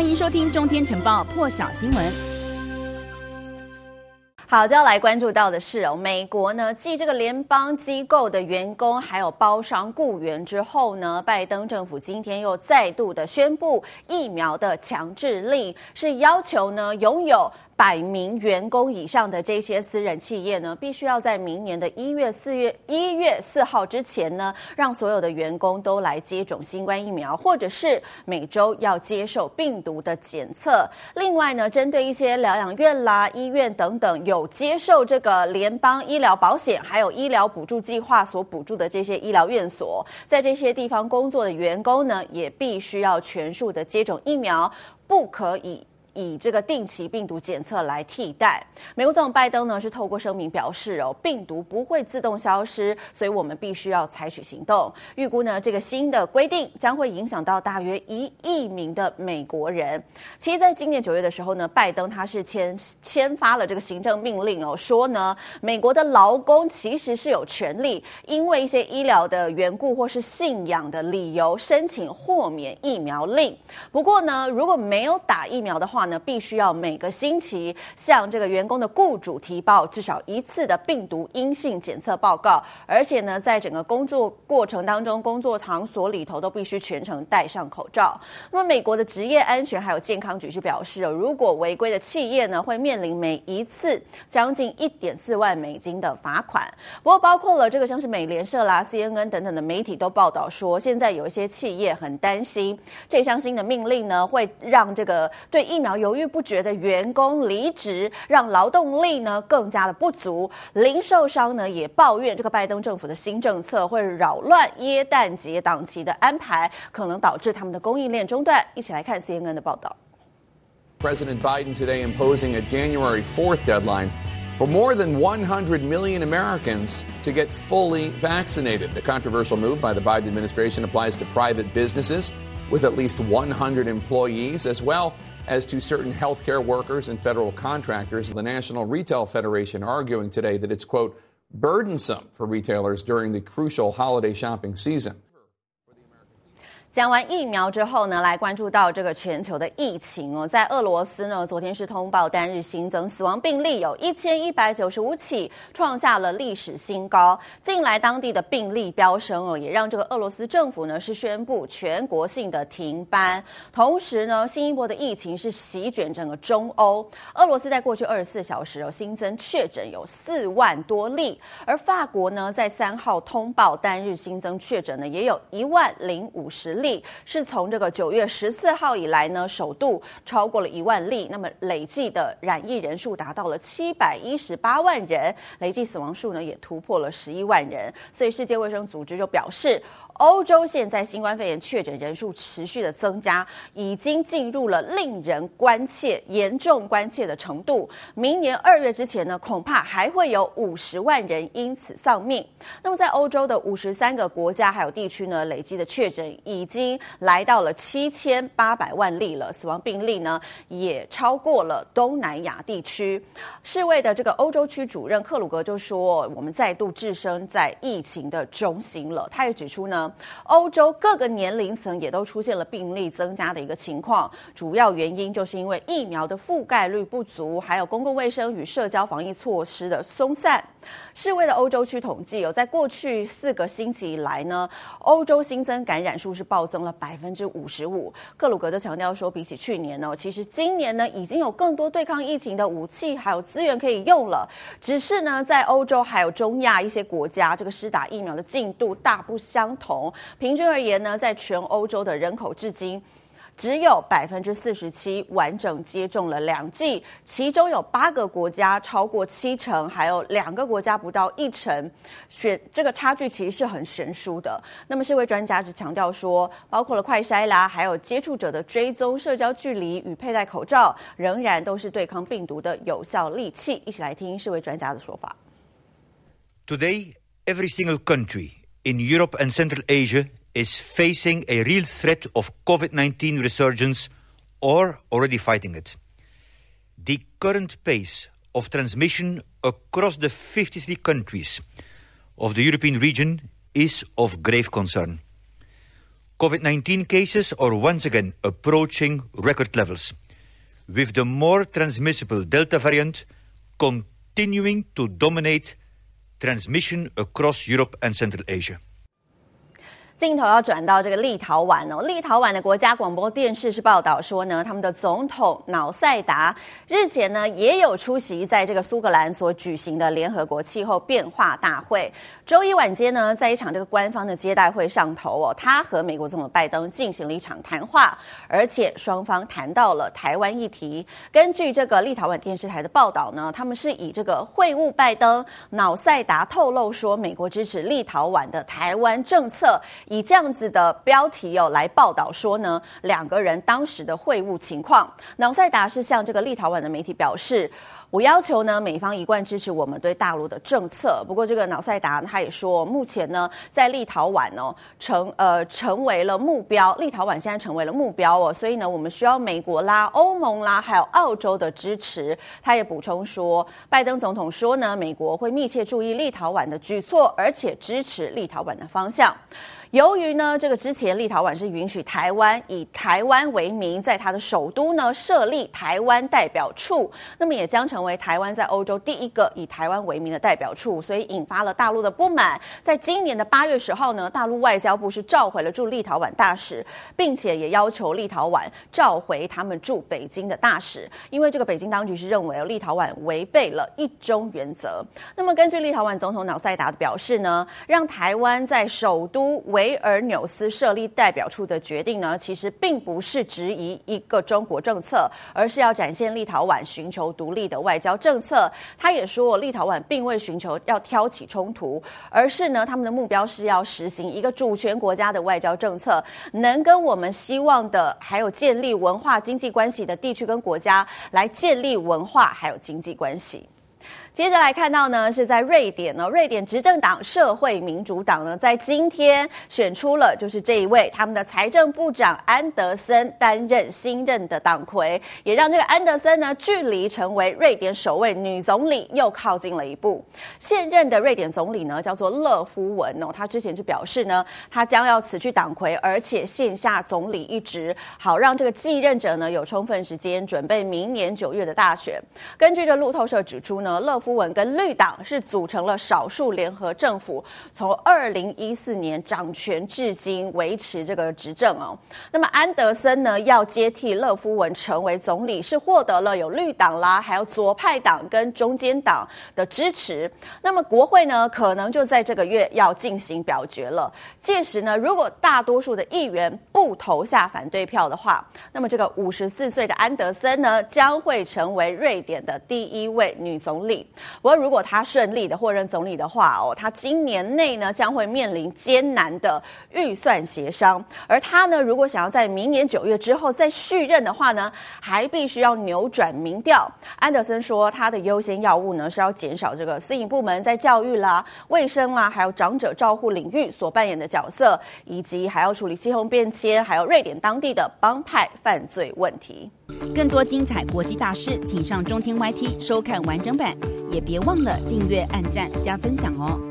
欢迎收听《中天晨报》破晓新闻。好，就要来关注到的是哦，美国呢继这个联邦机构的员工还有包商雇员之后呢，拜登政府今天又再度的宣布疫苗的强制令，是要求呢拥有。百名员工以上的这些私人企业呢，必须要在明年的一月四月一月四号之前呢，让所有的员工都来接种新冠疫苗，或者是每周要接受病毒的检测。另外呢，针对一些疗养院啦、医院等等有接受这个联邦医疗保险还有医疗补助计划所补助的这些医疗院所，在这些地方工作的员工呢，也必须要全数的接种疫苗，不可以。以这个定期病毒检测来替代。美国总统拜登呢是透过声明表示哦，病毒不会自动消失，所以我们必须要采取行动。预估呢这个新的。规定将会影响到大约一亿名的。美国人。其实，在今年九月的时候呢，拜登他是签签发了这个行政命令哦，说呢美国的。劳工其实是有权利因为一些医疗的缘故或是信仰的。理由申请豁免疫苗令。不过呢，如果没有打疫苗的话，呢，必须要每个星期向这个员工的雇主提报至少一次的病毒阴性检测报告，而且呢，在整个工作过程当中，工作场所里头都必须全程戴上口罩。那么，美国的职业安全还有健康局是表示，如果违规的企业呢，会面临每一次将近一点四万美金的罚款。不过，包括了这个像是美联社啦、CNN 等等的媒体都报道说，现在有一些企业很担心这项新的命令呢，会让这个对疫苗。犹豫不决的员工离职，让劳动力呢更加的不足。零售商呢也抱怨，这个拜登政府的新政策会扰乱耶诞节档期的安排，可能导致他们的供应链中断。一起来看 CNN 的报道。President Biden today imposing a January 4th deadline for more than 100 million Americans to get fully vaccinated. The controversial move by the Biden administration applies to private businesses with at least 100 employees as well as to certain healthcare workers and federal contractors. The National Retail Federation arguing today that it's, quote, burdensome for retailers during the crucial holiday shopping season. 讲完疫苗之后呢，来关注到这个全球的疫情哦，在俄罗斯呢，昨天是通报单日新增死亡病例有一千一百九十五起，创下了历史新高。近来当地的病例飙升哦，也让这个俄罗斯政府呢是宣布全国性的停班。同时呢，新一波的疫情是席卷整个中欧。俄罗斯在过去二十四小时哦，新增确诊有四万多例，而法国呢，在三号通报单日新增确诊呢，也有一万零五十例是从这个九月十四号以来呢，首度超过了一万例。那么累计的染疫人数达到了七百一十八万人，累计死亡数呢也突破了十一万人。所以世界卫生组织就表示，欧洲现在新冠肺炎确诊人数持续的增加，已经进入了令人关切、严重关切的程度。明年二月之前呢，恐怕还会有五十万人因此丧命。那么，在欧洲的五十三个国家还有地区呢，累积的确诊已经来到了七千八百万例了，死亡病例呢也超过了东南亚地区。世卫的这个欧洲区主任克鲁格就说：“我们再度置身在疫情的中心了。”他也指出呢。欧洲各个年龄层也都出现了病例增加的一个情况，主要原因就是因为疫苗的覆盖率不足，还有公共卫生与社交防疫措施的松散。世卫的欧洲区统计有在过去四个星期以来呢，欧洲新增感染数是暴增了百分之五十五。克鲁格就强调说，比起去年呢，其实今年呢已经有更多对抗疫情的武器还有资源可以用了，只是呢在欧洲还有中亚一些国家，这个施打疫苗的进度大不相同。平均而言呢，在全欧洲的人口至今只有百分之四十七完整接种了两剂，其中有八个国家超过七成，还有两个国家不到一成，选这个差距其实是很悬殊的。那么，世卫专家只强调说，包括了快筛啦，还有接触者的追踪、社交距离与佩戴口罩，仍然都是对抗病毒的有效利器。一起来听世卫专家的说法。Today, every single country. In Europe and Central Asia is facing a real threat of COVID-19 resurgence or already fighting it. The current pace of transmission across the 53 countries of the European region is of grave concern. COVID 19 cases are once again approaching record levels, with the more transmissible Delta variant continuing to dominate transmission across Europe and Central Asia. 镜头要转到这个立陶宛哦，立陶宛的国家广播电视是报道说呢，他们的总统瑙塞达日前呢也有出席在这个苏格兰所举行的联合国气候变化大会。周一晚间呢，在一场这个官方的接待会上头哦，他和美国总统拜登进行了一场谈话，而且双方谈到了台湾议题。根据这个立陶宛电视台的报道呢，他们是以这个会晤拜登，瑙塞达透露说，美国支持立陶宛的台湾政策。以这样子的标题哦来报道说呢，两个人当时的会晤情况。瑙塞达是向这个立陶宛的媒体表示，我要求呢美方一贯支持我们对大陆的政策。不过这个瑙塞达他也说，目前呢在立陶宛哦成呃成为了目标，立陶宛现在成为了目标哦，所以呢我们需要美国啦、欧盟啦还有澳洲的支持。他也补充说，拜登总统说呢，美国会密切注意立陶宛的举措，而且支持立陶宛的方向。由于呢，这个之前立陶宛是允许台湾以台湾为名，在它的首都呢设立台湾代表处，那么也将成为台湾在欧洲第一个以台湾为名的代表处，所以引发了大陆的不满。在今年的八月十号呢，大陆外交部是召回了驻立陶宛大使，并且也要求立陶宛召回他们驻北京的大使，因为这个北京当局是认为立陶宛违背了一中原则。那么根据立陶宛总统瑙塞达的表示呢，让台湾在首都为维尔纽斯设立代表处的决定呢，其实并不是质疑一个中国政策，而是要展现立陶宛寻求独立的外交政策。他也说，立陶宛并未寻求要挑起冲突，而是呢，他们的目标是要实行一个主权国家的外交政策，能跟我们希望的还有建立文化经济关系的地区跟国家来建立文化还有经济关系。接着来看到呢，是在瑞典呢，瑞典执政党社会民主党呢，在今天选出了就是这一位他们的财政部长安德森担任新任的党魁，也让这个安德森呢，距离成为瑞典首位女总理又靠近了一步。现任的瑞典总理呢，叫做勒夫文哦，他之前就表示呢，他将要辞去党魁，而且卸下总理一职，好让这个继任者呢有充分时间准备明年九月的大选。根据这路透社指出呢，勒夫文跟绿党是组成了少数联合政府，从二零一四年掌权至今，维持这个执政哦。那么安德森呢，要接替勒夫文成为总理，是获得了有绿党啦，还有左派党跟中间党的支持。那么国会呢，可能就在这个月要进行表决了。届时呢，如果大多数的议员不投下反对票的话，那么这个五十四岁的安德森呢，将会成为瑞典的第一位女总理。不过，如果他顺利的获任总理的话哦，他今年内呢将会面临艰难的预算协商，而他呢，如果想要在明年九月之后再续任的话呢，还必须要扭转民调。安德森说，他的优先要务呢是要减少这个私营部门在教育啦、卫生啦，还有长者照护领域所扮演的角色，以及还要处理气候变迁，还有瑞典当地的帮派犯罪问题。更多精彩国际大师，请上中天 YT 收看完整版。也别忘了订阅、按赞、加分享哦！